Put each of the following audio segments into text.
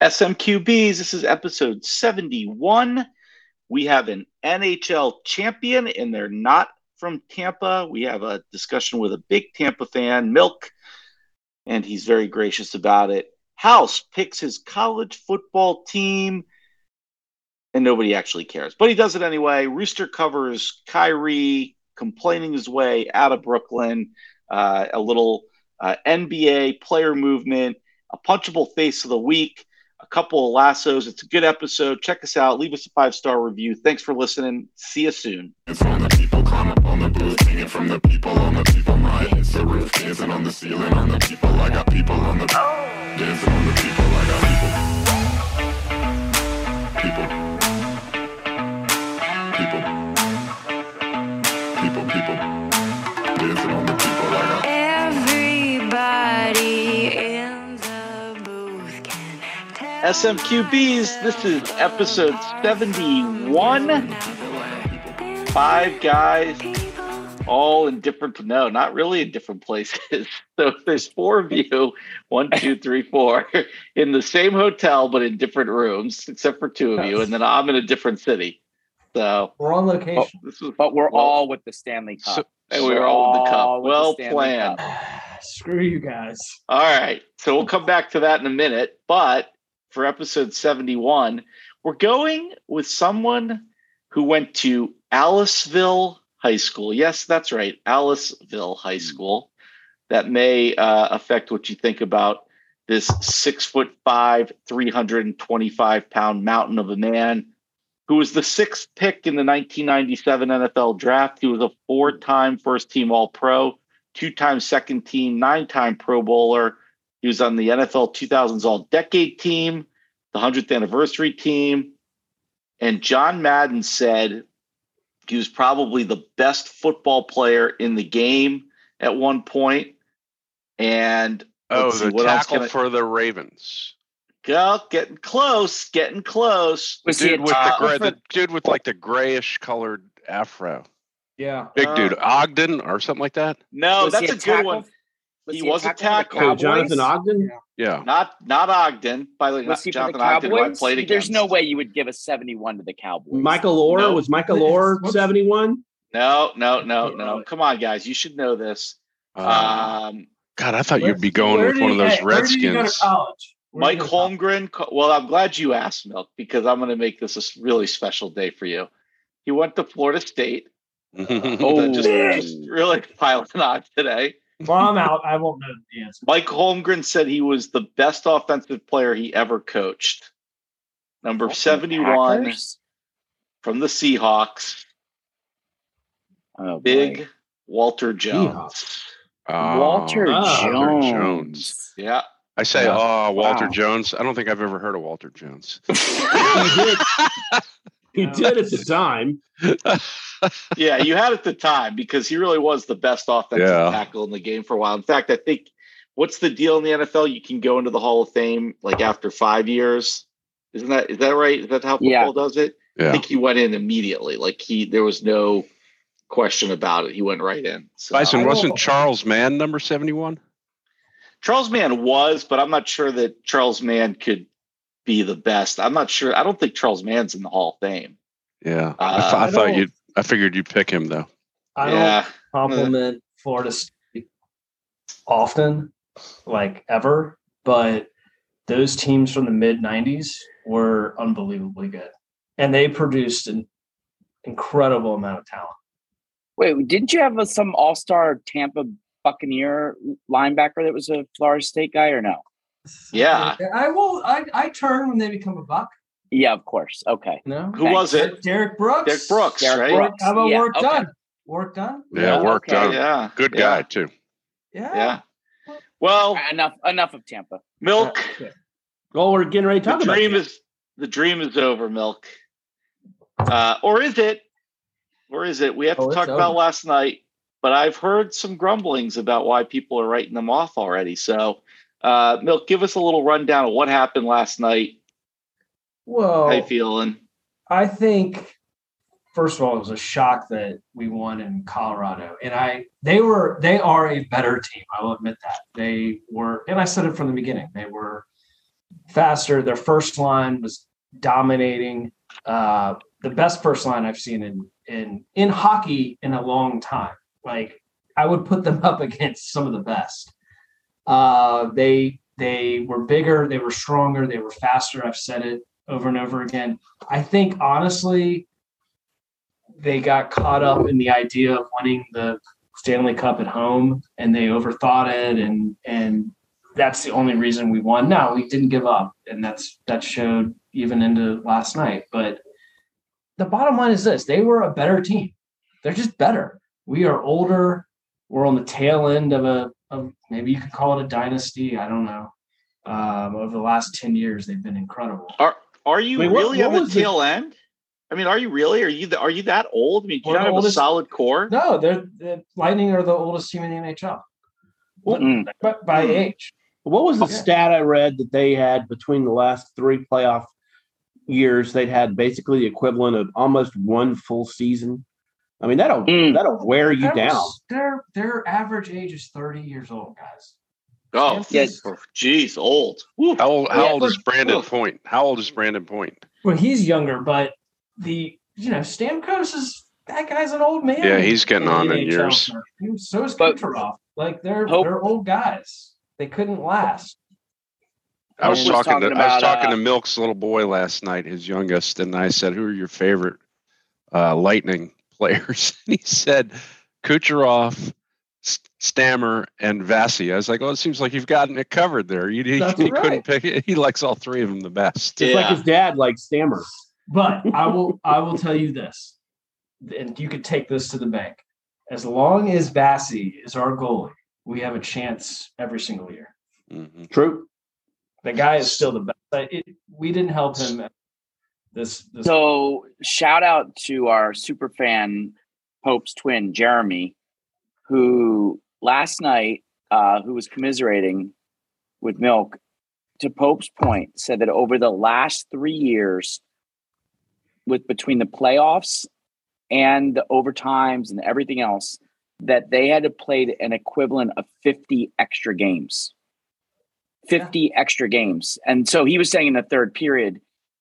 SMQBs, this is episode 71. We have an NHL champion, and they're not from Tampa. We have a discussion with a big Tampa fan, Milk, and he's very gracious about it. House picks his college football team, and nobody actually cares, but he does it anyway. Rooster covers Kyrie complaining his way out of Brooklyn, uh, a little uh, NBA player movement, a punchable face of the week a couple of lassos. It's a good episode. Check us out. Leave us a five star review. Thanks for listening. See you soon. From the people, climb up on the booth, singing from the people on the people. My the roof, dancing on the ceiling on the people. I got people on the dancing on the people. I got SMQBs, this is episode 71. Five guys, all in different, no, not really in different places. So there's four of you, one, two, three, four, in the same hotel, but in different rooms, except for two of you. And then I'm in a different city. So We're on location. Oh, this is, But we're Well, all with the Stanley Cup. So- and we were all with the cup. with the Well Stanley planned. Cup. Screw you guys. All right. So we'll come back to that in a minute. But for episode 71, we're going with someone who went to Aliceville High School. Yes, that's right. Aliceville High School. That may uh, affect what you think about this six foot five, 325 pound mountain of a man who was the sixth pick in the 1997 NFL draft. He was a four time first team All Pro two time second team, nine time Pro Bowler. He was on the NFL 2000s All Decade team, the 100th anniversary team. And John Madden said he was probably the best football player in the game at one point. And Oh, see, the what tackle I- for the Ravens. Well, getting close, getting close. The he dude with the, gray, the dude with like the grayish colored afro. Yeah. Big Uh, dude, Ogden or something like that. No, that's a, good one. Was He he, was a a tackle tackle. for Oh, Jonathan Ogden? Yeah. Not not Ogden. By the way, Was not he the Jonathan Ogden, who I played against. There's no way you would give a 71 to the Cowboys. Michael Orr? No. Was Michael Orr 71? No, no, no, no. Come on, guys. You should know this. Uh, Um, God, I thought you'd be going where with one of those hey, Where did you go to Redskins. college? Where Mike did you go to college? Holmgren. Well, I'm glad you asked, Milk, because I'm going to make this a really special day for you. He went to Florida State. oh, just, just really piling on today. Well, I'm out. I won't know the answer. Mike Holmgren said he was the best offensive player he ever coached. Number 71 Packers? from the Seahawks, Oh, boy. big Walter Jones. Walter Ah, Jones. Jones. Yeah. I say, Yeah. oh, Walter Wow. Jones. I don't think I've ever heard of Walter Jones. He did. Did at the time. yeah, you had at the time because he really was the best offensive Yeah. tackle in the game for a while. In fact, I think what's the deal in the NFL? You can go into the Hall of Fame like after five years. Isn't that is that right? Is that how football Yeah. does it? I think he went in immediately. Like he there was no question about it. He went right in. So, Bison, wasn't Charles Mann number 71? Charles Mann was, but I'm not sure that Charles Mann could be the best. I'm not sure. I don't think Charles Mann's in the Hall of Fame. Yeah. I, Uh, th- I I thought you'd, I figured you'd pick him though. I don't yeah. compliment Florida State often, like ever, but those teams from the mid 90s were unbelievably good. And they produced an incredible amount of talent. Wait, didn't you have a, some all star Tampa Buccaneer linebacker that was a Florida State guy or no? Yeah. I will. I, I turn when they become a buck. Yeah, of course. Okay. No? know, Who was it? Derrick Brooks. Derrick Brooks, Derrick right? Brooks. How about Yeah, work okay. done? Work done. Yeah, Yeah, work okay. done. Yeah. Good yeah, guy too. Yeah. Yeah. Well, Enough enough of Tampa. Milk. Well, we're getting ready to the talk about dream it. is the dream is over, Milk. Uh, or is it? Or is it? We have Oh, to talk about last night, but I've heard some grumblings about why people are writing them off already. So, uh, Milk, give us a little rundown of what happened last night. Well, How you feeling? I think first of all, it was a shock that we won in Colorado, and I they were they are a better team. I will admit that they were, and I said it from the beginning. They were faster. Their first line was dominating. Uh, the best first line I've seen in in in hockey in a long time. Like I would put them up against some of the best. Uh, they they were bigger, they were stronger, they were faster. I've said it over and over again. I think honestly, they got caught up in the idea of winning the Stanley Cup at home, and they overthought it, and and that's the only reason we won. Now we didn't give up, and that's that showed even into last night. But the bottom line is this: they were a better team. They're just better. We are older. We're on the tail end of a of maybe you could call it a dynasty. I don't know. Um, over the last ten years, they've been incredible. Are are you Wait, what- really what on the was the- tail end? I mean, are you really? Are you the, are you that old? I mean, do you not the have a solid core? No, they're the Lightning are the oldest team in the NHL Mm. by, by Hmm. age. What was the Okay. stat I read that they had between the last three playoff years? They'd had basically the equivalent of almost one full season. I mean, that'll Mm. that'll wear you That down. was- their their average age is thirty years old, guys. Oh, Yes. oh, geez, old. Woo. How old, how Yeah, old is Brandon Oof. Point? How old is Brayden Point? Well, he's younger, but the you know Stamkos is that guy's an old man. Yeah, he's getting the on in NHL. years. So is But- Kucherov. Like they're Hope- they're old guys. They couldn't last. I was, was talking, talking to I was talking uh, to Milk's little boy last night, his youngest, and I said, "Who are your favorite uh, Lightning players?" And he said, "Kucherov, Stammer, and Vasi." I was like, "Oh, it seems like you've gotten it covered there. You, he, That's he right. couldn't pick it. He likes all three of them the best." Just like his dad, like Stammer. But I will I will tell you this, and you could take this to the bank. As long as Vassy is our goalie, we have a chance every single year. Mhm. True. The guy is still the best. It, we didn't help him. This this So shout out to our super fan Pope's twin Jeremy, who last night, uh, who was commiserating with Milk, to Pope's point, said that over the last three years, with between the playoffs and the overtimes and everything else, that they had to play an equivalent of 50 extra games. 50 extra games. And so he was saying in the third period,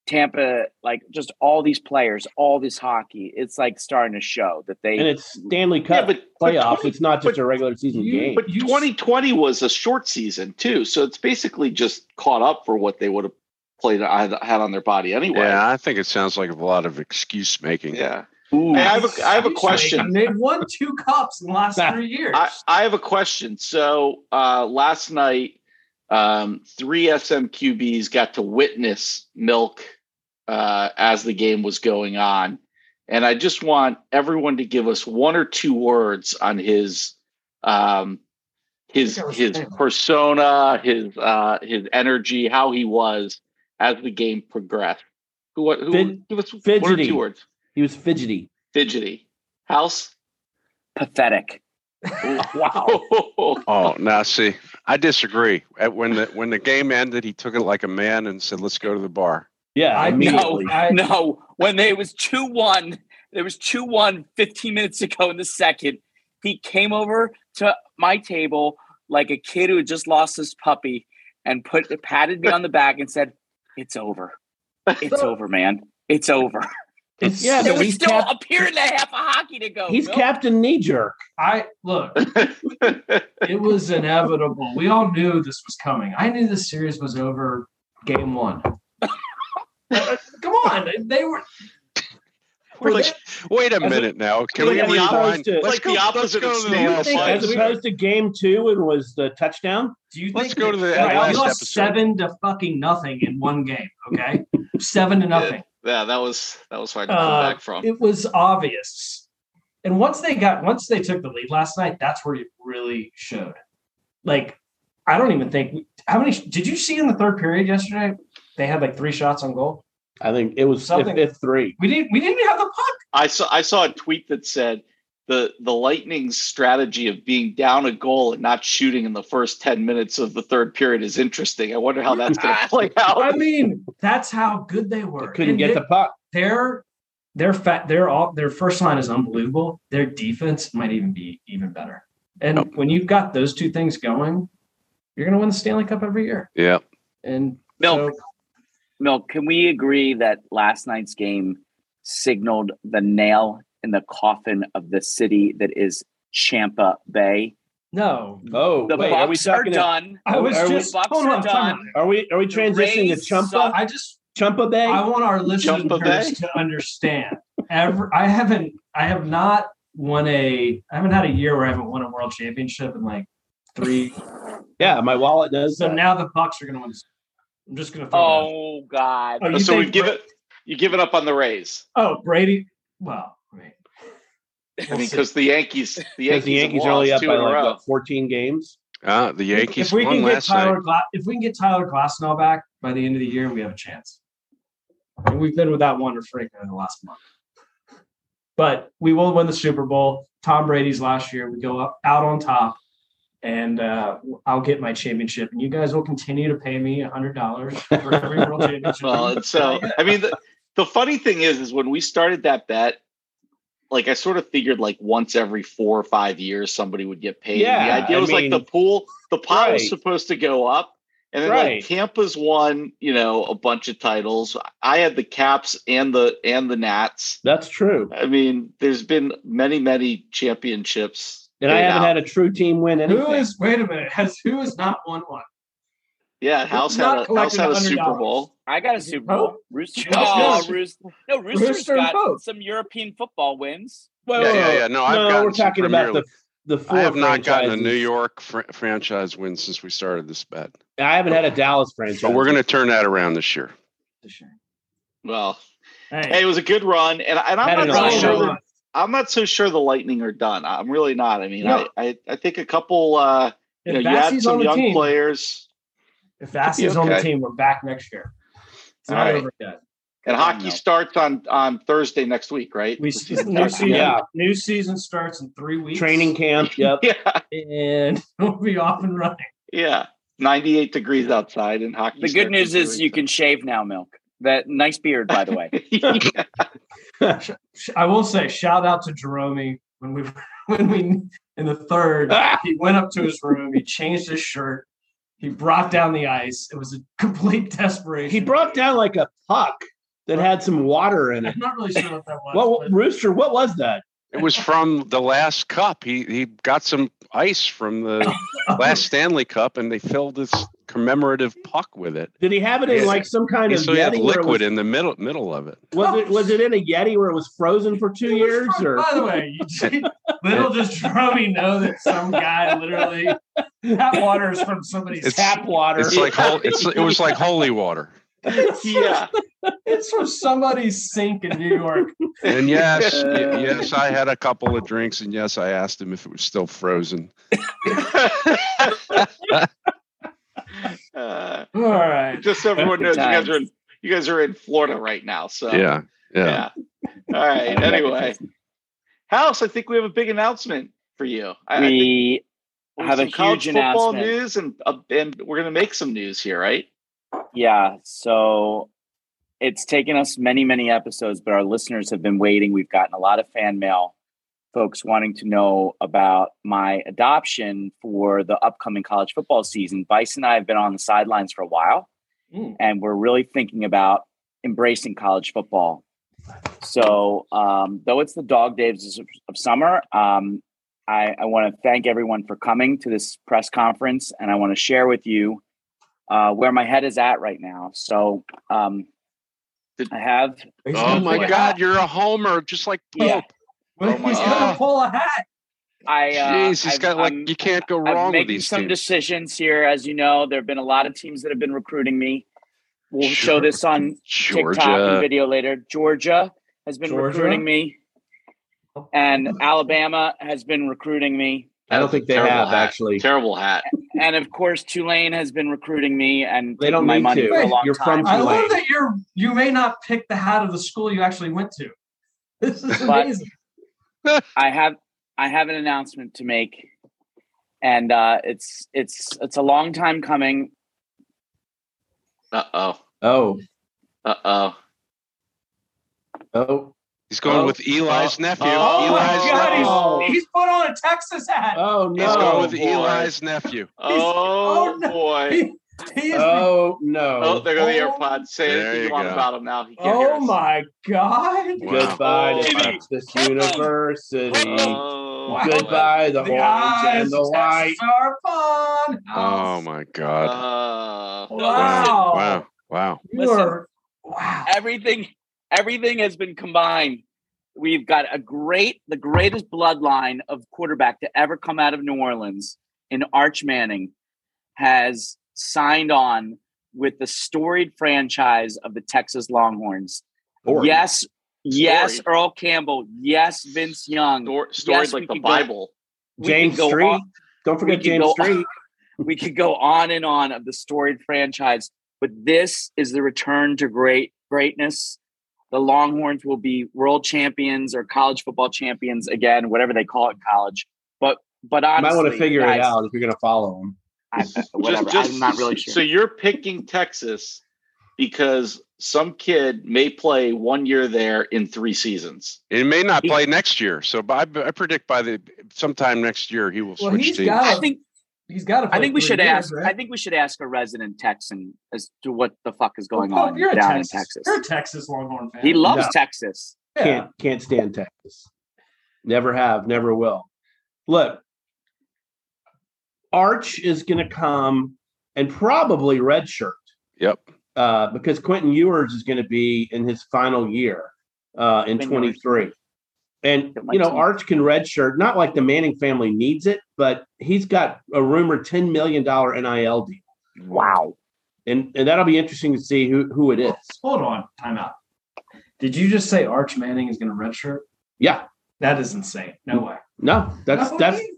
Tampa, like just all these players, all this hockey, it's like starting to show that they And it's Stanley Cup but, but playoffs. 20 it's not just but- a regular season you- game. But 2020 was a short season too, so it's basically just caught up for what they would have played had had on their body anyway. Yeah, I think it sounds like a lot of excuse making. Yeah. Ooh. Hey, I have a I have a question. They've won two cups in the last three years. I, I have a question. So uh, last night, um, three SMQBs got to witness Milk uh, as the game was going on, and I just want everyone to give us one or two words on his um, his I think I was his saying. persona, his uh, his energy, how he was as the game progressed. Who who Fid- give us one or fidgety. two words? he was fidgety. Fidgety. House. pathetic. Wow. Oh, now see, I disagree. When the when the game ended, he took it like a man and said, "Let's go to the bar." Yeah, I- No, immediately. I- no. When they was 2 1, there was 2 1 15 minutes ago in the second. He came over to my table like a kid who had just lost his puppy and put patted me on the back and said, It's over. It's over, man. It's over. It's Yeah, there but was he's still cap- a period and a half of hockey to go. He's Bill. Captain Knee Jerk. I look. It was inevitable. We all knew this was coming. I knew this series was over game one. Uh, Come on, they were. We're like, wait a as a- minute now. Can like we the rewind? opposite to- Let's like go, the let's opposite go of to Snail last As opposed to game two and was the touchdown. Do you Let's think go to the All right, last we lost episode. seven to fucking nothing in one game? Okay, seven to nothing. yeah, that was that was hard to come Uh, back from. It was obvious. And once they got once they took the lead last night, that's where it really showed. Like, I don't even think how many did you see in the third period yesterday? They had like three shots on goal. I think it was Something- if, if three. We didn't we didn't have the puck. I saw I saw a tweet that said the the Lightning's strategy of being down a goal and not shooting in the first ten minutes of the third period is interesting. I wonder how that's going to play out. I mean, that's how good they were. Couldn't And get they- the puck. their their fat their all their first line is unbelievable. Their defense might even be even better. And Nope. when you've got those two things going, you're going to win the Stanley Cup every year. Yeah, And Milk, So- Milk, can we agree that last night's game signaled the nail in the coffin of the city that is Champa Bay? no, Oh, The wait, are we Bucks are, talking? done. I was Are just the Bucks hold are on, time done. Are we are we transitioning to Champa? Suck. I just Chumpa Bay? I want our Jump a bay? listeners to understand. Ever, I haven't, I have not won a, I haven't had a year where I haven't won a world championship in like three. yeah, my wallet does. So that. now the Bucks are going to win. I'm just going to throw. Oh God. Oh, you so we've given Bra- you given up on the Rays. oh, Brady. Well, right. I mean, because the Yankees, the Yankees, the Yankees are only up by like row. what, 14 games. Uh, the Yankees if we won can get last Tyler, night. Gla- if we can get Tyler Glasnow back by the end of the year, we have a chance. And we've been without Wander Franco in the last month, but we will win the Super Bowl. Tom Brady's last year. We go up out on top, and uh, I'll get my championship. And you guys will continue to pay me a hundred dollars for every world championship. Well, so I mean, the, the funny thing is, is when we started that bet, like I sort of figured like once every four or five years somebody would get paid. Yeah, the idea I was like the pool, the pot was supposed to go up, and then Right. like Tampa's won, you know, a bunch of titles. I had the Caps and the and the Nats. That's true. I mean, there's been many many championships, And I haven't out. had a true team win anything. who is? Wait a minute. Has who has not won one? yeah. House not had a, House had a Super Bowl. I got a Super Bowl. Pope? Rooster. Yes, Oh, yes. Rooster. No, Rooster's Rooster got Pope. some European football wins. Well, Yeah, yeah, yeah. No, I've no, we're talking about the the four I have not gotten a. New York fr- franchise win since we started this bet, I haven't had a Dallas franchise. but we're going to turn that around this year. Well, Hey, hey, it was a good run, and, and I'm not it so sure. wrong. That, I'm not so sure the Lightning are done. I'm really not. I mean, No. I, I I think a couple. uh You know, if you had some young team, players, if Vassie's on the team, we're back next year. It's not right. over yet. and hockey Mel. starts on on Thursday next week, right? We new season. Yeah. New season starts in three weeks. training camp. Yep. Yeah, and we'll be off and running. yeah. 98 degrees outside and hockey. The good news is two you can shave now, Milk. That nice beard, by the way. I will say, shout out to Jerome when we when we in the third, he went up to his room, he changed his shirt, he brought down the ice. It was a complete desperation. he brought down like a puck that had some water in it. I'm not really sure what that was. Well, but- Rooster, what was that? It was from the last cup. He he got some ice from the last Stanley Cup, and they filled this commemorative puck with it. Did he have it in Yeah. like some kind of So he had Yeti? Liquid was, in the middle middle of it. was it was it in a Yeti where it was frozen for two It years? from- Or by the way, you just, little does Jerome know that some guy literally that water is from somebody's It's- tap water? It's like it's it was like holy water. Yeah. It's from somebody's sink in New York. And yes, yes, I had a couple of drinks, and yes, I asked him if it was still frozen. Uh, All right. just so everyone knows, you guys are in you guys are in Florida right now. So Yeah, yeah. yeah. All right. Anyway, House, I think we have a big announcement for you. I, I think We we have a some college huge football announcement. news, and uh, and we're gonna make some news here, right? Yeah. So it's taken us many, many episodes, but our listeners have been waiting. We've gotten a lot of fan mail, folks wanting to know about my adoption for the upcoming college football season. Bison and I have been on the sidelines for a while, Mm. and we're really thinking about embracing college football. So, um, though it's the dog days of, of summer, um, I, I want to thank everyone for coming to this press conference, and I want to share with you uh, where my head is at right now. So, um, I have He's Oh my God, hat. you're a homer, just like Pope. Yeah. Well, Oh my he's gonna pull a hat. I uh, Jeez, he's I've- got like I'm- you can't go I'm wrong with making these some teams. decisions here. As you know, there have been a lot of teams that have been recruiting me. We'll show this on TikTok and video later. Georgia has been Georgia? recruiting me, and Alabama has been recruiting me, I don't think they Terrible have hat. actually. Terrible hat. and of course Tulane has been recruiting me and They taking don't my need money to. for a long You're time. from I love that you're you may not pick the hat of the school you actually went to. This is But- amazing. I have I have an announcement to make, and uh, it's it's it's a long time coming. Uh oh. Oh, Uh oh. oh, he's going Oh, with Eli's oh, nephew. oh, Oh my Eli's God, nephew. Oh. he's, he's put on a Texas hat. oh no! He's going with boy. Eli's nephew. Oh, oh, no. boy. He is- Oh no! Oh, there go the Oh, AirPods. Say there anything you you want go. about him now. He can't hear oh us. my god! Wow. Goodbye to Oh. Texas University. Oh, Wow. Goodbye, the, The orange eyes and the white. Texas are fun. Oh my God! Uh, Wow! Wow! Wow! You Listen. are wow. everything everything has been combined we've got a great the greatest bloodline of quarterback to ever come out of new orleans in arch manning has signed on with the storied franchise of the texas longhorns Boring. yes yes Storied. earl campbell yes vince young stor- stories Yes, like the could go- Bible. James go Street. on- Don't forget James go- Street. we could go on and on of the storied franchise, but this is the return to great greatness. The Longhorns will be world champions or college football champions again, whatever they call it in college. But but You honestly, might want to figure guys, it out if you're going to follow them. I, uh, I- whatever. I'm not really sure. So you're picking Texas because some kid may play one year there in three seasons. It may not play next year, so by, I predict by the sometime next year he will Well, switch he's teams. got I think He's got to. I think we should ask. I think we should ask a resident Texan as to what the fuck is going on You're down Texas. in Texas. You're a Texas Longhorn fan. He loves No. Texas. Yeah. Can't can't stand Texas. Never have, never will. Look, Arch is going to come and probably redshirt Yep. uh, because Quentin Ewers is going to be in his final year uh, in 23. And, you know. Arch can redshirt, not like the Manning family needs it, but he's got a rumored $10 million NIL deal. Wow. And, and that'll be interesting to see who, who it is. Hold on, time out. Did you just say Arch Manning is going to redshirt? Yeah. That is insane. No way. No, that's, No that's, way.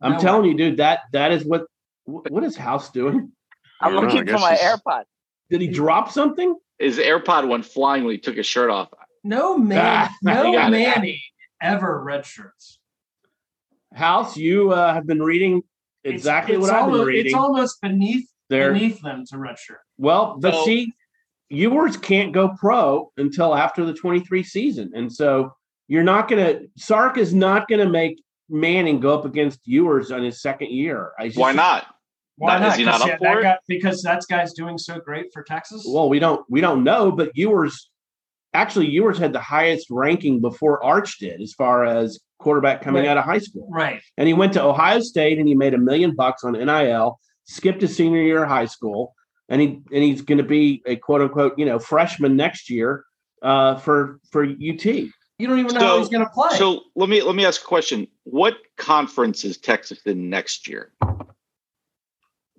I'm No telling way. you, dude, that, that is what, what is House doing? I I'm don't know, looking for my AirPod. Did he drop something? His AirPod went flying when he took his shirt off. No man, Ah, no you got it. Manning ever redshirts. House, you uh, have been reading exactly it's what I've been almost, reading. It's almost beneath there. beneath them to redshirt. Well, but So- see, Ewers can't go pro until after the 23 season. And so you're not going to, Sark is not going to make Manning go up against Ewers on his second year. I just- Why not? Why Not- not? is he not 'Cause up yeah, for that it? guy- because that guy's doing so great for Texas. Well, we don't, we don't know, but Ewers, actually, Ewers had the highest ranking before Arch did as far as quarterback coming Right. out of high school. right. and he went to Ohio State and he made a million bucks on NIL, skipped his senior year of high school, and he and he's going to be a quote unquote you know freshman next year uh, for for UT. You don't even know So- how he's going to play. So let me let me ask a question. What conference is Texas in next year?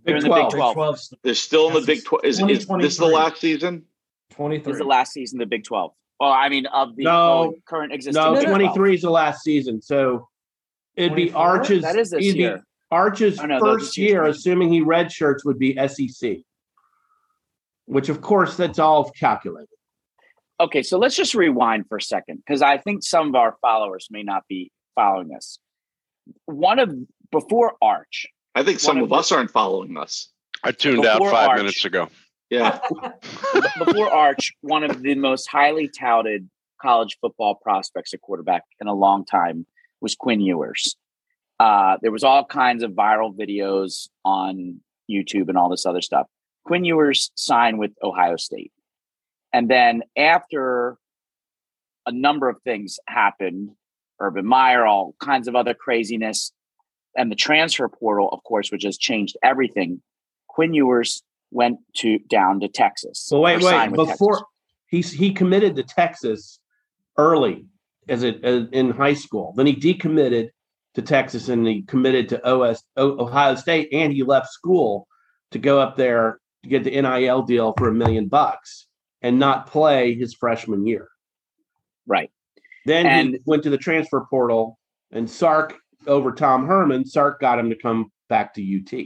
They're Big in the Big 12. 12. 12 's They're still in the Big Twelve. Is, is this the last season? 23. Is the last season of the Big 12. Well, I mean, of the No. current existing. No, Big 12. twenty three is the last season, so it'd be 24? Arch's. That is this year. Arch's Oh, no, first this year, season. assuming he redshirts, would be SEC, which of course that's all calculated. Okay, so let's just rewind for a second because I think some of our followers may not be following us. One of before Arch, I think some of of us aren't following us. I tuned out five Arch. minutes ago. Yeah. before Arch, one of the most highly touted college football prospects at quarterback in a long time was Quinn Ewers. Uh, there was all kinds of viral videos on YouTube and all this other stuff. Quinn Ewers signed with Ohio State. And then after a number of things happened, Urban Meyer, all kinds of other craziness, and the transfer portal, of course, which has changed everything. Quinn Ewers went to down to Texas. So wait, wait. Before Texas. he's he committed to Texas early as it in high school. Then he decommitted to Texas and he committed to OS Ohio State, and he left school to go up there to get the NIL deal for a million bucks and not play his freshman year. right. Then he went to the transfer portal, and Sark over Tom Herman. Sark got him to come back to UT.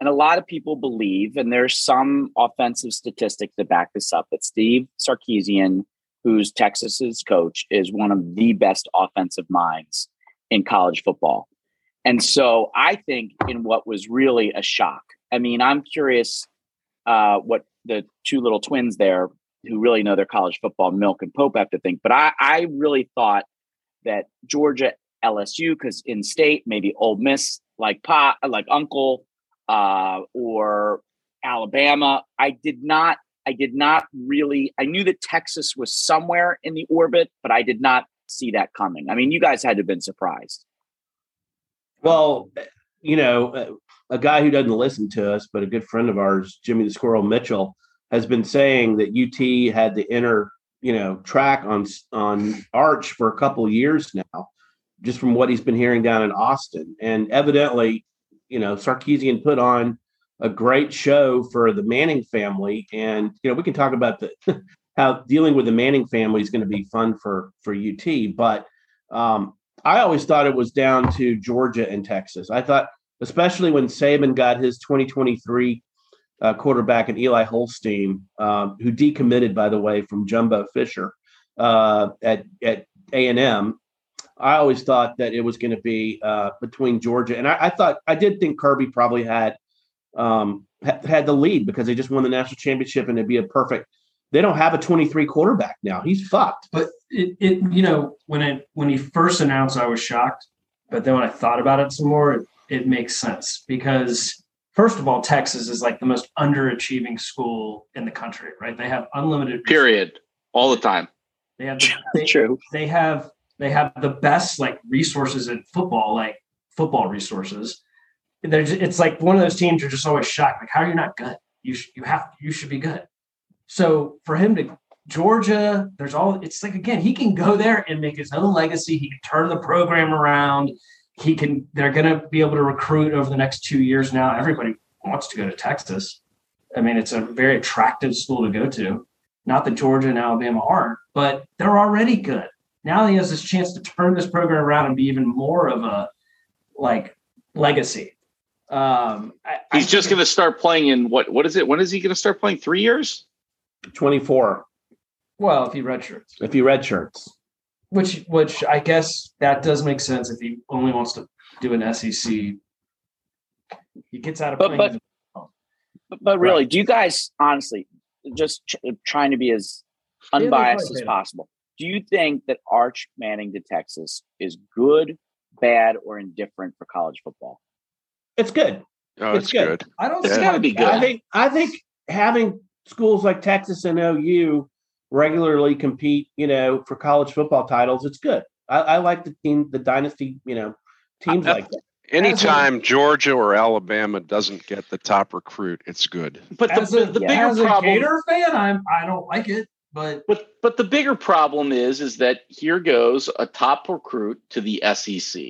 And a lot of people believe, and there's some offensive statistics that back this up, that Steve Sarkisian, who's Texas's coach, is one of the best offensive minds in college football. And so I think in what was really a shock. I mean, I'm curious uh, what the two little twins there who really know their college football, Milk and Pope, have to think. But I, I really thought that Georgia LSU, because in state, maybe Ole Miss, like Pa, like Uncle, uh, or Alabama. I did not. I did not really. I knew that Texas was somewhere in the orbit, but I did not see that coming. I mean, you guys had to have been surprised. Well, you know, a guy who doesn't listen to us, but a good friend of ours, Jimmy the Squirrel Mitchell, has been saying that UT had the inner, you know, track on on Arch for a couple years now, just from what he's been hearing down in Austin. And evidently, you know, Sarkisian put on a great show for the Manning family, and you know, we can talk about the how dealing with the Manning family is going to be fun for for UT, but um, I always thought it was down to Georgia and Texas. I thought, especially when Saban got his 2023 uh, quarterback and Eli Holstein, um, who decommitted, by the way, from Jimbo Fisher uh, at at A and M. I always thought that it was going to be uh, between Georgia and I, I, thought I did think Kirby probably had um, ha- had the lead because they just won the national championship and it'd be a perfect. They don't have a 23 quarterback now. He's fucked. But it, it you know when it when he first announced, I was shocked. But then when I thought about it some more, it, it makes sense because first of all, Texas is like the most underachieving school in the country, right? They have unlimited period all the time. They have the, they, True. they have they have the best like resources in football, like football resources. There's it's like one of those teams you're just always shocked. Like, how are you not good? You sh- you have you should be good. So for him to Georgia, there's all it's like again, he can go there and make his own legacy. He can turn the program around. He can they're gonna be able to recruit over the next two years now. Everybody wants to go to Texas. I mean, it's a very attractive school to go to. Not that Georgia and Alabama aren't, but they're already good. Now he has this chance to turn this program around and be even more of a like legacy. Um, I, He's I just going to start playing in what? What is it? When is he going to start playing? Three years? 24 well if he redshirts, if he red shirts. which which I guess that does make sense if he only wants to do an SEC. He gets out of But- playing. But, but really, do you guys honestly just ch- trying to be as unbiased probably as possible? Do you think that Arch Manning to Texas is good, bad, or indifferent for college football? It's good. Oh, It's it's good. good. I don't think It's see gotta be good. I think I think having schools like Texas and OU regularly compete, you know, for college football titles, it's good. I, I like the team, the dynasty, you know, teams I- like that. Anytime Georgia or Alabama doesn't get the top recruit, it's good. But As the, a, the yeah, bigger as a problem, Gator fan, I'm I don't like it, but but but the bigger problem is is that here goes a top recruit to the SEC,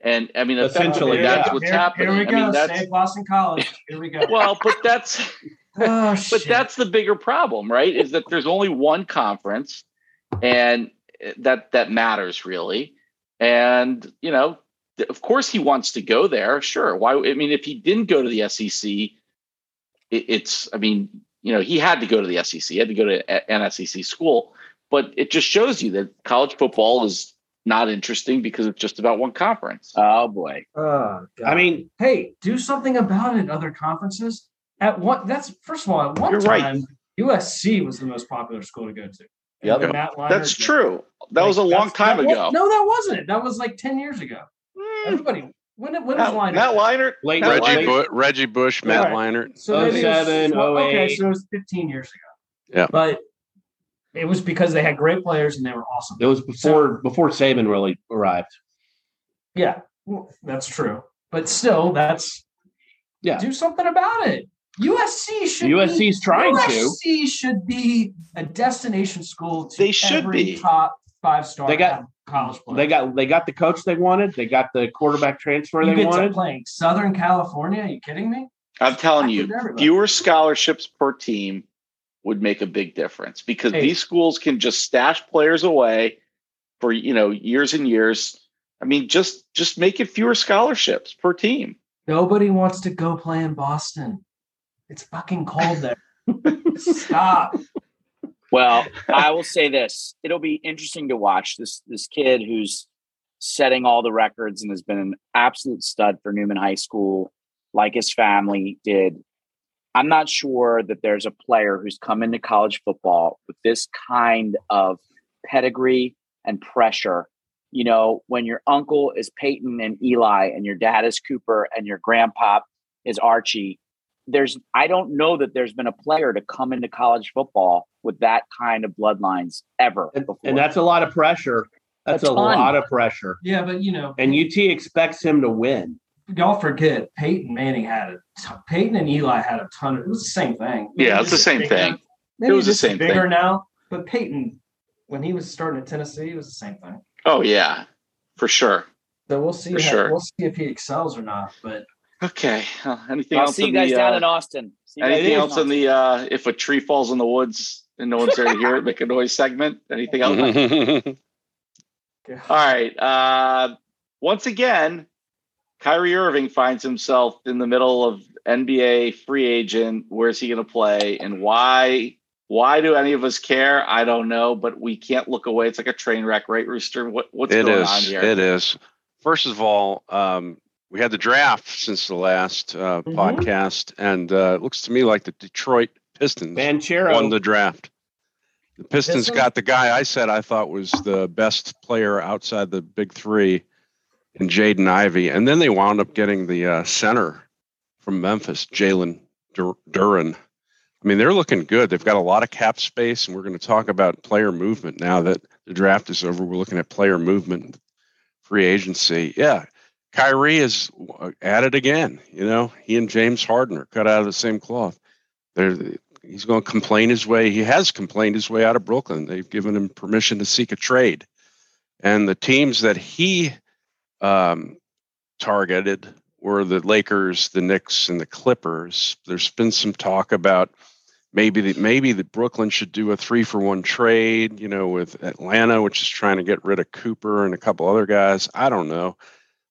and I mean Essentially, that's yeah. what's here, happening. Here we I go. mean that's Save Boston College. Here we go. well, but that's oh, but shit. that's the bigger problem, right? Is that there's only one conference, and eh, that that matters really. And you know, of course, he wants to go there. Sure. Why? I mean, if he didn't go to the SEC, it, it's. I mean, you know, he had to go to the SEC. He had to go to a- an SEC school. But it just shows you that college football is not interesting because it's just about one conference. Oh boy, Oh, God. I mean, hey, do something about it. Other conferences. At one, that's first of all, at one You're right. time, USC was the most popular school to go to. Yep. And Matt Leinart That's true. That Like, was a long time that ago. no, that wasn't. It. That was like ten years ago. Mm, Everybody, when when was Matt, Leinart? Matt Leinart. late, Matt Reggie, Leinart- Bu- Reggie Bush, Matt Right. Leinart. So maybe was- 07, okay, so it was 15 years ago. Yeah. But it was because they had great players and they were awesome. it was before before Saban really arrived. Yeah, well, that's true. But still, that's Yeah. Do something about it. USC should. USC is be, trying to. USC should be a destination school to They should every be. top five star. They got- college player. They got they got the coach they wanted. They got the quarterback transfer you they get wanted. playing Southern California. Are you kidding me? I'm telling you, fewer scholarships per team would make a big difference because Hey. these schools can just stash players away for you know years and years. I mean, just just make it fewer scholarships per team. Nobody wants to go play in Boston. It's fucking cold there. Stop. Well, I will say this: it'll be interesting to watch this this kid who's setting all the records and has been an absolute stud for Newman High School, like his family did. I'm not sure that there's a player who's come into college football with this kind of pedigree and pressure. You know, when your uncle is Peyton and Eli, and your dad is Cooper, and your grandpa is Archie, there's I don't know that there's been a player to come into college football with that kind of bloodlines ever And, before. and that's a lot of pressure. That's a, ton. lot of pressure. Yeah, but you know, And UT expects him to win. y'all forget Peyton Manning had a t- Peyton and Eli had a ton of it was the same thing. Yeah, it's the same bigger. thing. Maybe it was the same bigger thing. now, but Peyton, when he was starting at Tennessee, it was the same thing. Oh yeah, for sure. So we'll see. For how, sure. We'll see if he excels or not. But Okay. Uh, anything I'll else? see you guys the, down uh, in Austin. See you guys anything down else in the uh, if a tree falls in the woods and no one's there to hear it, make a noise segment? Anything else? All right. Uh, once again, Kyrie Irving finds himself in the middle of NBA free agent. Where's he going to play, and why? Why do any of us care? I don't know, but we can't look away. It's like a train wreck, right, Rooster? What, what's It going is. on here? It is. First of all, um, we had the draft since the last uh, Mhm. podcast, and uh, it looks to me like the Detroit Pistons Banchero. won the draft. The Pistons Pistons? got the guy I said I thought was the best player outside the big three in Jaden Ivey. And then they wound up getting the uh, center from Memphis, Jalen Dur- Duren. I mean, they're looking good. They've got a lot of cap space, and we're going to talk about player movement now that the draft is over. We're looking at player movement, free agency. Yeah. Kyrie is uh, at it again. You know, he and James Harden are cut out of the same cloth. They're he's going to complain his way. He has complained his way out of Brooklyn. They've given him permission to seek a trade, and the teams that he um, targeted were the Lakers, the Knicks, and the Clippers. There's been some talk about maybe that maybe that Brooklyn should do a three for one trade. You know, with Atlanta, which is trying to get rid of Cooper and a couple other guys. I don't know.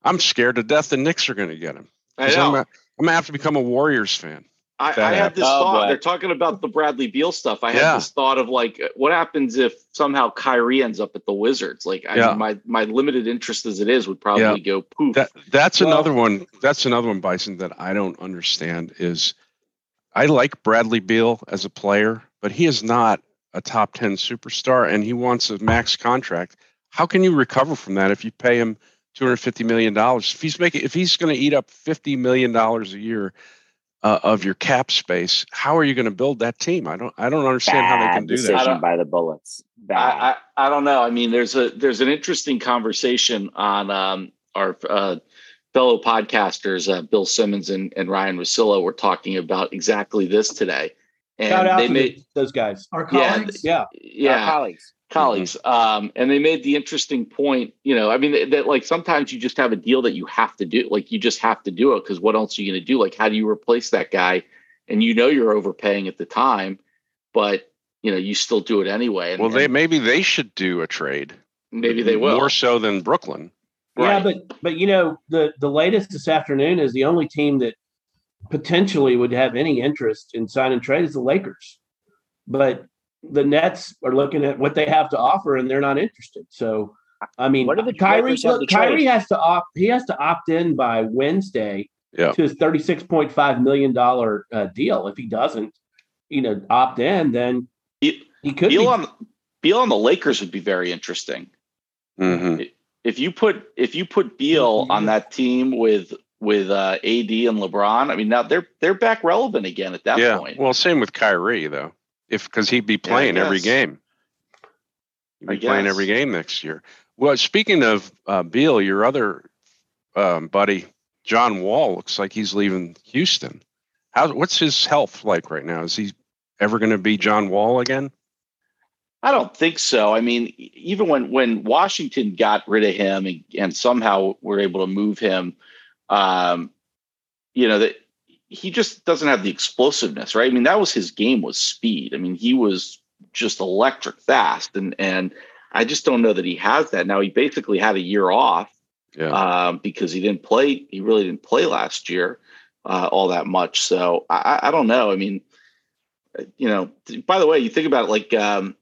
I'm scared to death the Knicks are going to get him. I 'Cause know. I'm, gonna- I'm gonna have to become a Warriors fan. I, I had this Oh, thought. boy. They're talking about the Bradley Beal stuff. I had Yeah. this thought of like, what happens if somehow Kyrie ends up at the Wizards? Like, I Yeah. mean, my my limited interest as it is would probably Yeah. go poof. That that's Well- another one. That's another one, Bison, that I don't understand. Is I like Bradley Beal as a player, but he is not a top ten superstar, and he wants a max contract. How can you recover from that if you pay him two hundred fifty million dollars? If he's making, if he's going to eat up fifty million dollars a year uh, of your cap space, how are you going to build that team? I don't. I don't understand how they can do that. I don't- by the Bullets. Bad. I, I I don't know. I mean, there's a there's an interesting conversation on um, our uh, fellow podcasters, uh, Bill Simmons and, and Ryen Russillo, were talking about exactly this today, and Shout out they to made those guys. our Yeah, colleagues, Yeah. Our yeah colleagues. Colleagues um and they made the interesting point you know i mean that, that like sometimes you just have a deal that you have to do like you just have to do it because what else are you going to do like how do you replace that guy and you know you're overpaying at the time but you know you still do it anyway and, Well, they and maybe they should do a trade. maybe they will more so than Brooklyn. Yeah, Right. but but you know the the latest this afternoon is the only team that potentially would have any interest in signing trade is the Lakers, but the Nets are looking at what they have to offer and they're not interested. So, I mean, What do the Kyrie look, to Kyrie has to opt. He has to opt in by Wednesday Yeah. to his thirty six point five million dollar uh, deal. If he doesn't, you know, opt in, then Be- he could Beal be. on Beal on the Lakers would be very interesting. hmm If you put if you put Beal on that team with with uh, AD and LeBron, I mean now they're they're back relevant again at that yeah. point. Well, same with Kyrie though. If because he'd be playing every game. He'd be playing every game next year. Well, speaking of uh, Beal, your other um, buddy John Wall looks like he's leaving Houston. How? What's his health like right now? Is he ever going to be John Wall again? I don't think so. I mean, even when when Washington got rid of him and, and somehow were able to move him, um, you know that he just doesn't have the explosiveness, right? I mean, that was his game was speed. I mean, he was just electric fast, and and I just don't know that he has that now. He basically had a year off Yeah. um, because he didn't play. He really didn't play last year uh, all that much. So I, I- I don't know. I mean, uh, you know. By the way, you think about it, like um,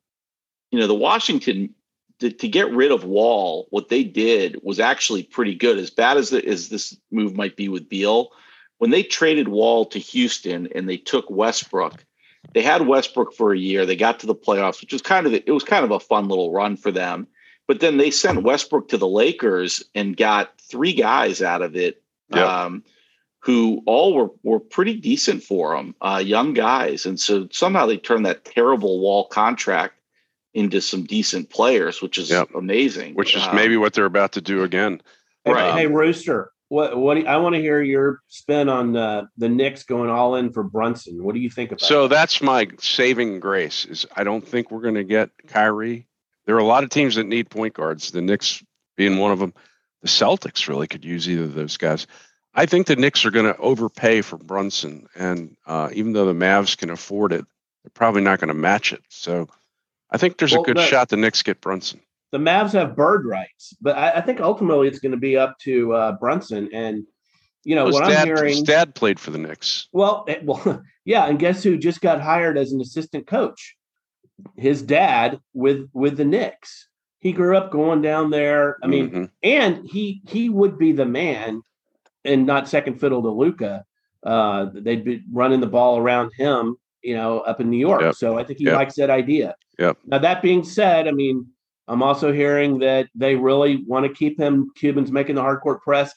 you know, the Washington to, to get rid of Wall, what they did was actually pretty good. As bad as the, as this move might be with Beal, when they traded Wall to Houston and they took Westbrook, they had Westbrook for a year. They got to the playoffs, which was kind of it was kind of a fun little run for them. But then they sent Westbrook to the Lakers and got three guys out of it, Yep. um, who all were were pretty decent for them, uh, young guys, and so somehow they turned that terrible Wall contract into some decent players, which is Yep. amazing. which is Um, maybe what they're about to do again. Hey, Right. hey, Rooster. What? What? You- I want to hear your spin on uh, the Knicks going all in for Brunson. What do you think about? So that? that's my saving grace. Is I don't think we're going to get Kyrie. There are a lot of teams that need point guards. The Knicks being one of them. The Celtics really could use either of those guys. I think the Knicks are going to overpay for Brunson, and uh, even though the Mavs can afford it, they're probably not going to match it. So I think there's Well, a good the- shot the Knicks get Brunson. The Mavs have bird rights, but I, I think ultimately it's going to be up to uh, Brunson. And you know his, what dad, I'm hearing. his dad played for the Knicks. Well, eh, well, yeah, and guess who just got hired as an assistant coach? His dad with with the Knicks. He grew up going down there. I mean, Mhm. and he he would be the man, and not second fiddle to Luka. Uh, they'd be running the ball around him, you know, up in New York. Yep. So I think he Yep. likes that idea. Yep. Now that being said, I mean, I'm also hearing that they really want to keep him. Cubans making the hardcourt press,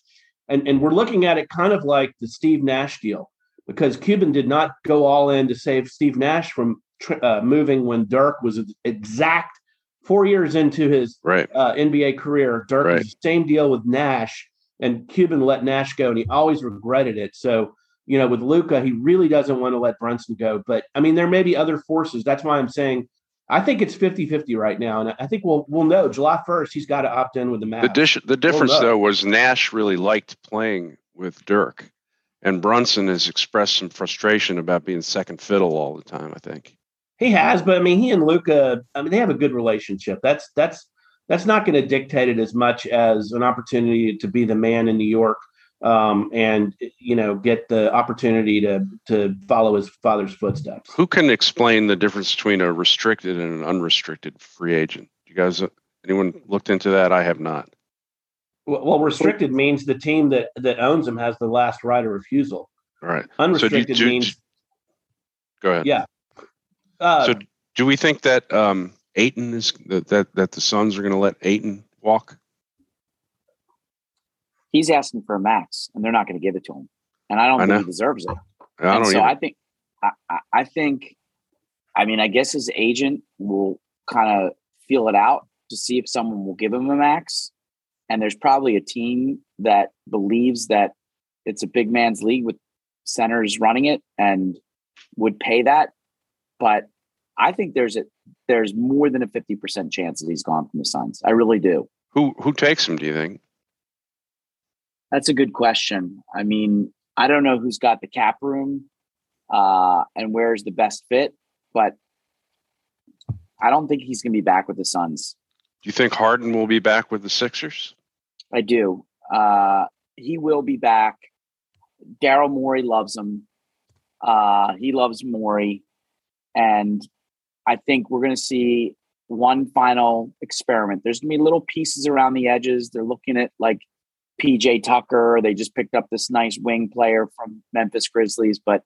and and we're looking at it kind of like the Steve Nash deal because Cuban did not go all in to save Steve Nash from uh, moving when Dirk was exact four years into his right. uh, NBA career. Dirk Right. was the same deal with Nash, and Cuban let Nash go, and he always regretted it. So, you know, with Luka, he really doesn't want to let Brunson go. But I mean, there may be other forces. That's why I'm saying I think it's 50-50 right now. And I think we'll we'll know July 1st, he's got to opt in with the Mavs. The, dish, the difference, no. though, was Nash really liked playing with Dirk, and Brunson has expressed some frustration about being second fiddle all the time. I think. He has, but I mean, he and Luka, I mean, they have a good relationship. That's that's that's not going to dictate it as much as an opportunity to be the man in New York, um, and you know, get the opportunity to to follow his father's footsteps. Who can explain the difference between a restricted and an unrestricted free agent? You guys, anyone looked into that? I have not. Well, well, restricted means the team that that owns him has the last right of refusal. All right. Unrestricted do you- means Go ahead. Yeah. uh, So, do we think that um, Ayton is that that, that the Suns are going to let Ayton walk? He's asking for a max, and they're not going to give it to him. And I don't I think know. he deserves it. I so either. I think, I, I, I think, I mean, I guess his agent will kind of feel it out to see if someone will give him a max. And there's probably a team that believes that it's a big man's league with centers running it and would pay that. But I think there's a there's more than a fifty percent chance that he's gone from the Suns. I really do. who who takes him? Do you think? That's a good question. I mean, I don't know who's got the cap room uh, and where's the best fit, but I don't think he's going to be back with the Suns. Do you think Harden will be back with the Sixers? I do. Uh, he will be back. Daryl Morey loves him. Uh, he loves Morey. And I think we're going to see one final experiment. There's going to be little pieces around the edges. They're looking at like PJ Tucker. They just picked up this nice wing player from Memphis Grizzlies. But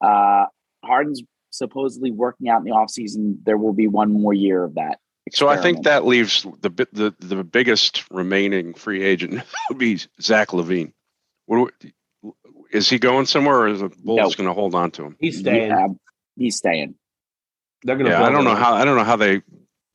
uh, Harden's supposedly working out in the offseason. There will be one more year of that. So I think that leaves the the the biggest remaining free agent would be Zach LaVine. What do we- is he going somewhere, or is the Bulls No. going to hold on to him? he's staying. Yeah, he's staying. They're going to. Yeah, I don't know how I don't know how they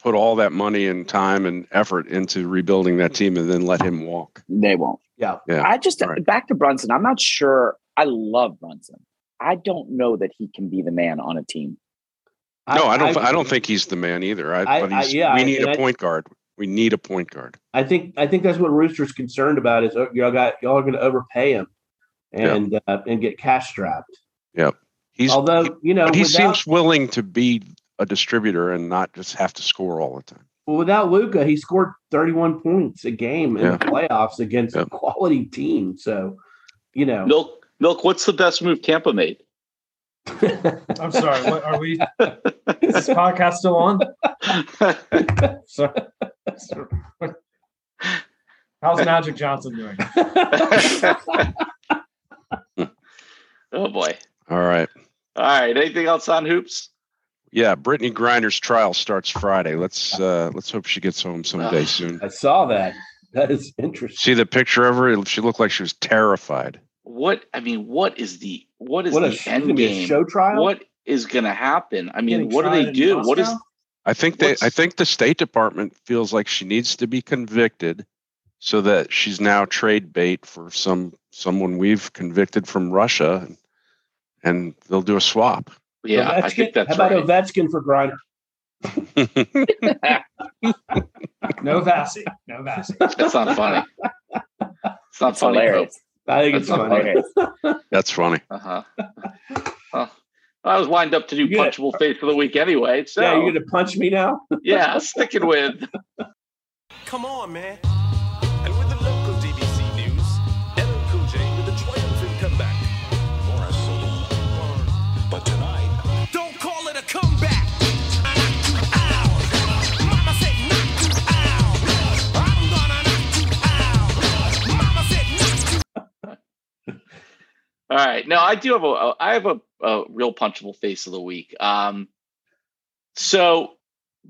put all that money and time and effort into rebuilding that team and then let him walk. They won't. Yeah. Yeah, I just right. back to Brunson. I'm not sure. I love Brunson. I don't know that he can be the man on a team. No, I don't. I, don't think he's the man either. I, I- but I- yeah, we need and a I- point guard. We need a point guard. I think I think that's what Rooster's concerned about is oh, y'all got y'all are going to overpay him and uh, and get cash strapped. Yep. He's Although he, you know but he without, seems willing to be a distributor and not just have to score all the time. well, without Luka, he scored 31 points a game in Yeah. the playoffs against a quality team. So, you know, Milk, Milk, what's the best move Tampa made? I'm sorry. What are we? Is this podcast still on? sorry. so- how's Magic Johnson doing? oh boy. All right. All right. Anything else on hoops? Yeah, Brittney Griner's trial starts Friday. Let's uh let's hope she gets home someday Ah. soon. I saw that. That is interesting. See the picture of her? She looked like she was terrified. what I mean, what is the what is What a, the sh- end gonna be a game? show trial. What is going to happen? I mean, what do they in do? What is I think they. I think the State Department feels like she needs to be convicted, so that she's now trade bait for some someone we've convicted from Russia, and, and they'll do a swap. Yeah? I think that's How about right. Ovechkin for Griner? No Vassy. No Vassy. That's not funny. It's not It's funny. hilarious. I think it's That's funny. That's funny. Uh huh. well, I was lined up to do You get it. punchable face of the week anyway. So Yeah, you're gonna punch me now? yeah, sticking with Come on, man. All right. No, I do have a I have a, a real punchable face of the week. Um so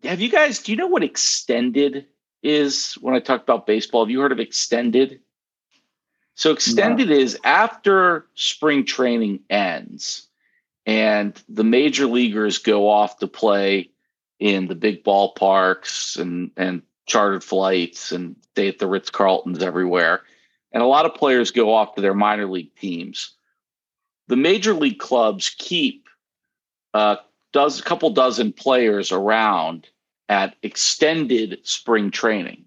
have you guys do you know what extended is when I talk about baseball? Have you heard of extended? So extended is after spring training ends and the major leaguers go off to play in the big ballparks and and chartered flights and stay at the Ritz Carltons everywhere. And a lot of players go off to their minor league teams the major league clubs keep uh, a couple dozen players around at extended spring training,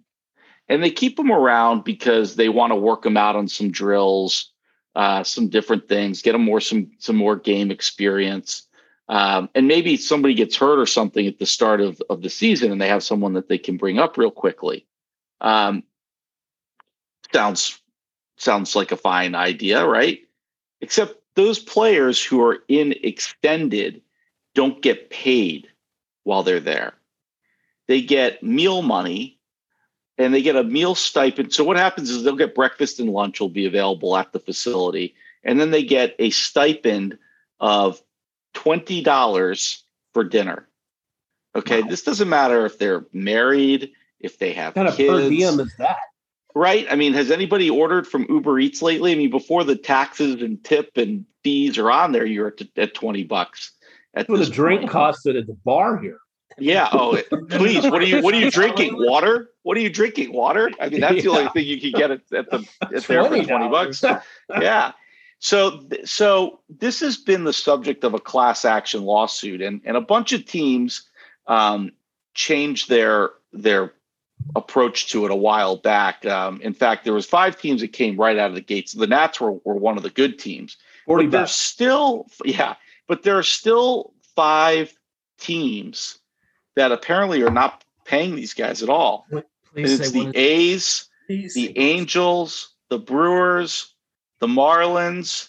and they keep them around because they want to work them out on some drills, uh, some different things, get them more some some more game experience, um, and maybe somebody gets hurt or something at the start of of the season, and they have someone that they can bring up real quickly. Um, sounds sounds like a fine idea, right? Except those players who are in extended don't get paid while they're there. They get meal money and they get a meal stipend. So what happens is they'll get breakfast and lunch will be available at the facility. And then they get a stipend of $20 for dinner. Okay. This doesn't matter if they're married, if they have What kind of per diem is that? Right? I mean, has anybody ordered from Uber Eats lately? I mean, before the taxes and tip and fees are on there, you're at, at 20 bucks. At What this the drink point. costs it at the bar here. Yeah. Oh, please. What are you? What are you drinking? Water? What are you drinking? Water? I mean, that's the only thing you can get at, at the at there for $20. twenty bucks. Yeah. So so this has been the subject of a class action lawsuit, and and a bunch of teams um, changed their their approach to it a while back. Um, in fact, there was five teams that came right out of the gates. The Nats were, were one of the good teams. Forty But there's still, yeah, but there are still five teams that apparently are not paying these guys at all. Please it's the. A's, Please the Angels, the Brewers, the Marlins,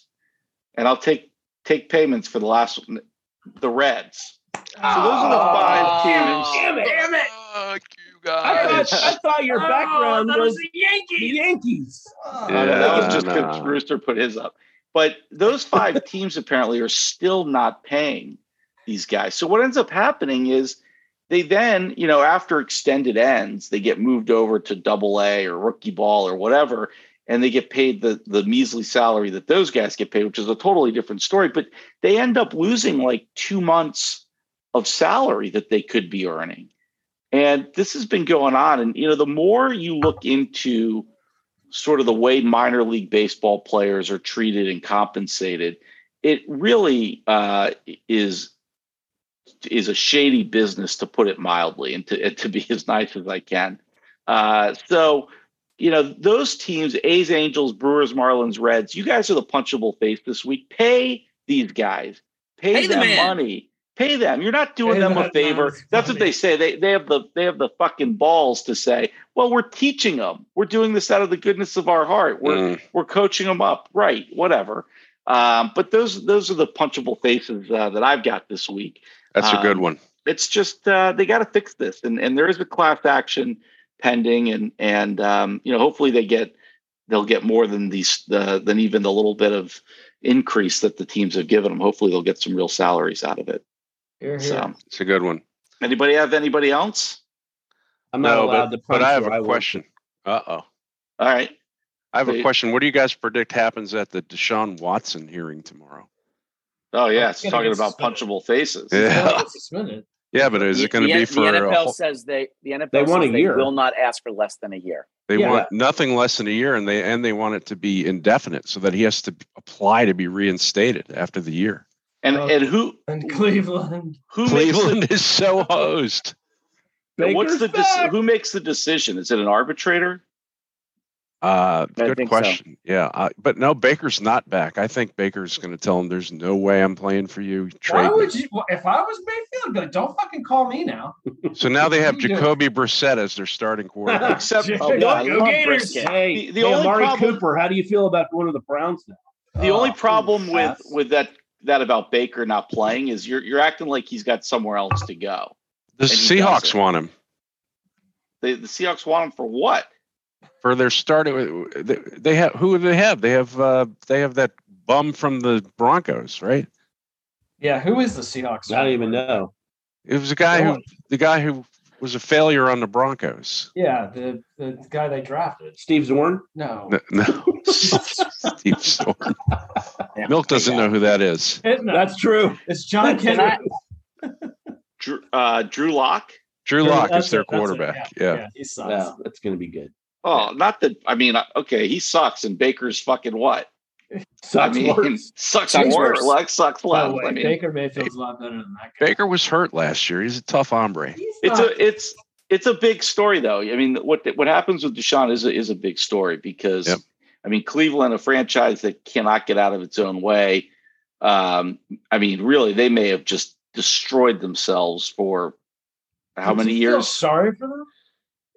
and I'll take take payments for the last one, the Reds. So those are the five teams. Damn it. Damn it. Fuck you I thought, I thought your Oh, background that was, the the Yankees. Yankees. Uh, that was just because nah. Rooster put his up. But those five teams apparently are still not paying these guys. So what ends up happening is they then, you know, after extended ends, they get moved over to double A or rookie ball or whatever, and they get paid the the measly salary that those guys get paid, which is a totally different story. But they end up losing like two months of salary that they could be earning. And this has been going on. And you know, the more you look into sort of the way minor league baseball players are treated and compensated, it really uh, is is a shady business to put it mildly, and to and to be as nice as I can. Uh, so, you know, those teams: A's, Angels, Brewers, Marlins, Reds. You guys are the punchable face this week. Pay these guys. Pay, Pay them man. money. Pay them. You're not doing Pay them a favor. That's what they say. They they have the they have the fucking balls to say, well, we're teaching them. We're doing this out of the goodness of our heart. We're Mm. we're coaching them up. Right. Whatever. Um, but those those are the punchable faces uh, that I've got this week. That's a good Um, one. It's just uh, they got to fix this, and and there is a class action pending, and and um, you know hopefully they get they'll get more than these uh, than even the little bit of increase that the teams have given them. Hopefully they'll get some real salaries out of it. Here, here. So It's a good one. anybody have anybody else? I'm not no, allowed but, to punch but I have or a question. Uh oh. All right. I have a question. What do you guys predict happens at the Deshaun Watson hearing tomorrow? Oh yeah, it's talking about suspended. punchable faces. Yeah. Yeah, but is it going to be for the a NFL whole- says they the NFL They want says a they year. will not ask for less than a year. They Yeah. want nothing less than a year, and they and they want it to be indefinite, so that he has to apply to be reinstated after the year. And Oh. and who And Cleveland. who makes the, Cleveland is so hosed. what's the dec- back. who makes the decision? Is it an arbitrator? Uh, I good think so. question. Yeah, uh, but no, Baker's not back. I think Baker's going to tell him, "There's no way I'm playing for you." Why Trade me." would you? If I was Mayfield, I'd like, don't fucking call me now. So now they have You do it. Jacoby Brissett as their starting quarterback. Except Yeah. oh, Go- I go Gators. Hey, The- the hey, only Amari problem- Cooper, how do you feel about going to the Browns now? The only Oh, problem with yes. with that that about Baker not playing is you're you're acting like he's got somewhere else to go. The Seahawks doesn't. want him The the Seahawks want him for what? for their starting. They, they have who do they have? They have uh, they have that bum from the Broncos, right? Yeah, who is the Seahawks? I don't even know. It was a guy who the guy who was a failure on the Broncos. Yeah, the, the guy they drafted. Steve Zorn. No. No, no. Steve Zorn. Yeah. Milk doesn't know who that is. It- no, That's true. it's John Can Kendrick. Drew, uh, Drew Lock. Drew Drew- Lock is their it, that's it, quarterback. Yeah. he sucks. Yeah, that's going to be good. Oh, not that. I mean, okay, he sucks, and Baker's fucking what? Sucks I mean, worse. sucks, Sucks more. worse. Like sucks No less. way. I mean, Baker Mayfield's a lot better than that guy. Baker was hurt last year. He's a tough hombre. It's a it's it's a big story though. I mean, what what happens with Deshaun is a, is a big story because Yep. I mean, Cleveland, a franchise that cannot get out of its own way. Um, I mean, really, they may have just destroyed themselves for how Did many you feel years? Sorry for them.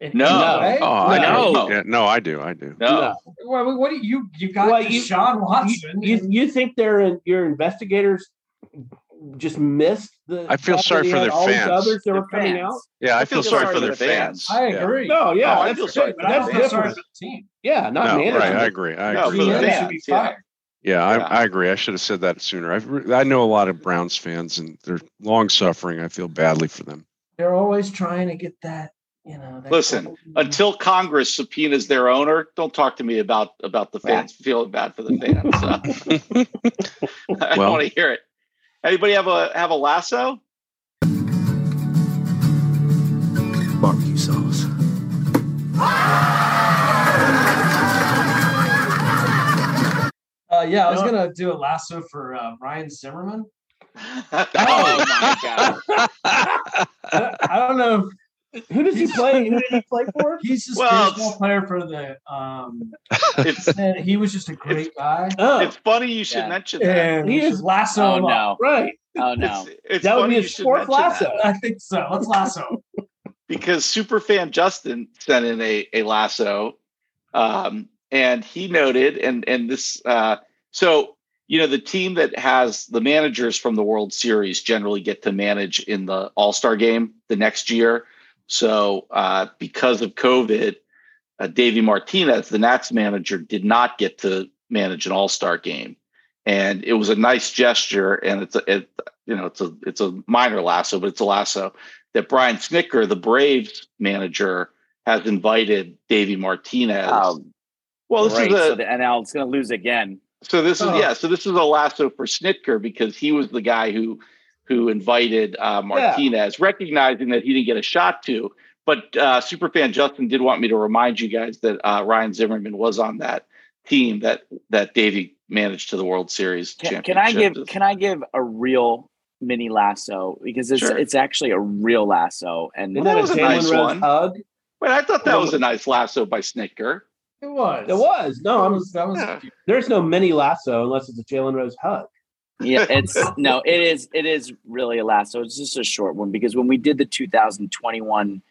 In No. any way? Oh, I No. do. Yeah, no, I do. I do. No, What, what do you you got? Well, you- Deshaun Watson. you, you think they're your investigators just missed the? I feel sorry for their fans. others that Their were coming fans. out. Yeah, I, I feel, feel sorry sorry for for their the fans. I Yeah. agree. No, yeah, No, I feel sorry- good, but that's don't feel sorry different. for the team. Yeah, not No, management. right. I agree. I No, agree. for the GM fans, should yeah. Yeah, I, Yeah. I agree. I should have said that sooner. I've, I know a lot of Browns fans, and they're long suffering. I feel badly for them. They're always trying to get that. You know. That Listen, until Congress subpoenas their owner, don't talk to me about about the fans feeling bad for the fans. So. I Well- don't want to hear it. Anybody have a have a lasso? Barbecue sauce. Uh, yeah, I was No. gonna do a lasso for uh, Ryan Zimmerman. Oh my god! I, I don't know. Who does he play? Who did he play for? He's just Well, a baseball player for the. Um, it's and he was just a great guy. Oh, it's funny you should Yeah. mention that. And He he is- is lasso. Oh no! right. Oh no! It's, it's That would be you his fourth lasso. that I think so. Let's lasso. because superfan Justin sent in a, a lasso, um, and he noted and and this uh, so you know the team that has the managers from the World Series generally get to manage in the All Star game the next year. So uh, because of COVID, uh, Davey Martinez, the Nats manager, did not get to manage an All Star game, and it was a nice gesture. And it's a it, you know it's a it's a minor lasso, but it's a lasso that Brian Snitker, the Braves manager, has invited Davey Martinez. Oh, well, this great. is a so the NL is going to lose again. so this is Oh. yeah. So this is a lasso for Snitker because he was the guy who who invited uh, Martinez, recognizing that he didn't get a shot to. But uh, superfan Justin did want me to remind you guys that uh, Ryan Zimmerman was on that team that that Davey managed to the World Series Can, can I give can I give a real mini lasso because it's Sure. it's actually a real lasso and Well, that that was a nice Rose one. hug? Wait, I thought that was a nice lasso by Snitker. It was. It was. No, That I'm. was. That was. Yeah. There's no mini lasso unless it's a Jalen Rose hug. Yeah it's no it is it is really a last. So it's just a short one because when we did the 2021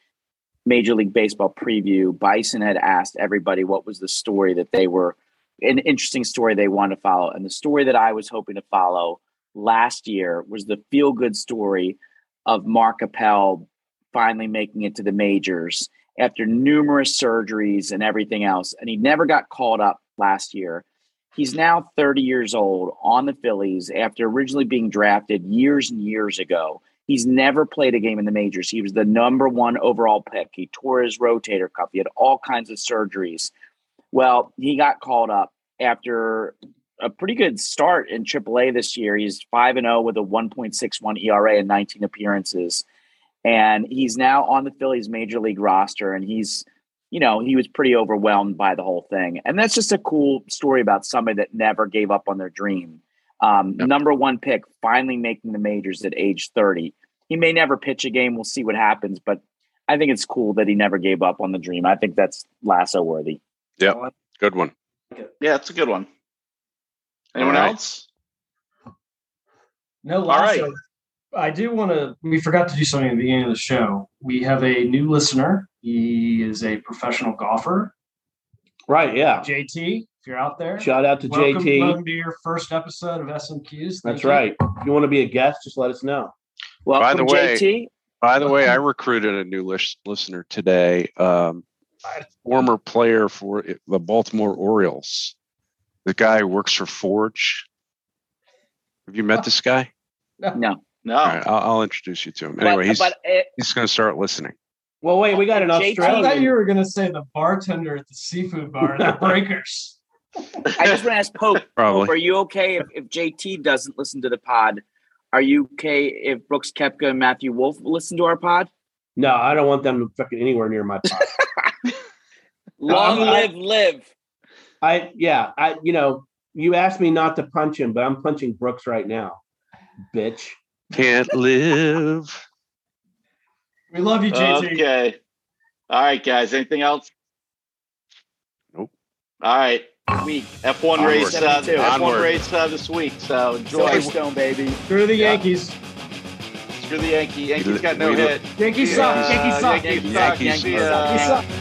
major league baseball preview bison had asked everybody what was the story that they were an interesting story they wanted to follow and the story that i was hoping to follow last year was the feel good story of mark appel finally making it to the majors after numerous surgeries and everything else and he never got called up last year He's now 30 years old on the Phillies after originally being drafted years and years ago. He's never played a game in the majors. He was the number one overall pick. He tore his rotator cuff. He had all kinds of surgeries. Well, he got called up after a pretty good start in AAA this year. He's 5 and 0 with a 1.61 ERA and 19 appearances. And he's now on the Phillies major league roster and he's you know, he was pretty overwhelmed by the whole thing. And that's just a cool story about somebody that never gave up on their dream. Um, Yep. Number one pick, finally making the majors at age 30. He may never pitch a game. We'll see what happens, but I think it's cool that he never gave up on the dream. I think that's lasso worthy. Yeah. Good one. Yeah, it's a good one. Anyone All right. else? No, All right. Lasso. I do want to. We forgot to do something at the beginning of the show. We have a new listener. He is a professional golfer. Right. Yeah. JT, if you're out there, Shout out to welcome, JT. welcome to your first episode of SMQs. Thank That's you. right. If you want to be a guest, just let us know. Welcome, the way- JT. By the way, I recruited a new lis- listener today. Um, former player for the Baltimore Orioles. The guy who works for Forge. Have you met this guy? No, No. All right, I'll, I'll introduce you to him. but, Anyway, he's but it, he's going to start listening. Well, wait, we got an JT I thought you were going to say the bartender at the seafood bar, the Breakers. I just want to ask Pope, Probably. Pope, are you okay if, if JT doesn't listen to the pod? Are you okay if Brooks Koepka and Matthew Wolff listen to our pod? No, I don't want them to fucking anywhere near my pod. Long I- live, live. I yeah, I you know, you asked me not to punch him, but I'm punching Brooks right now. Bitch. Can't live. We love you, JT. Okay. All right, guys. Anything else? Nope. All right. Week F1 Onward. race. Uh, F1 race uh, this week. So enjoy. Silverstone, baby. Screw the Yeah. Yankees. Screw the Yankee. Yankees got no We- hit. Yankees suck. Uh, Yankees suck. Yankees Yankees suck. suck. Yankees Yankees suck. Yankees suck.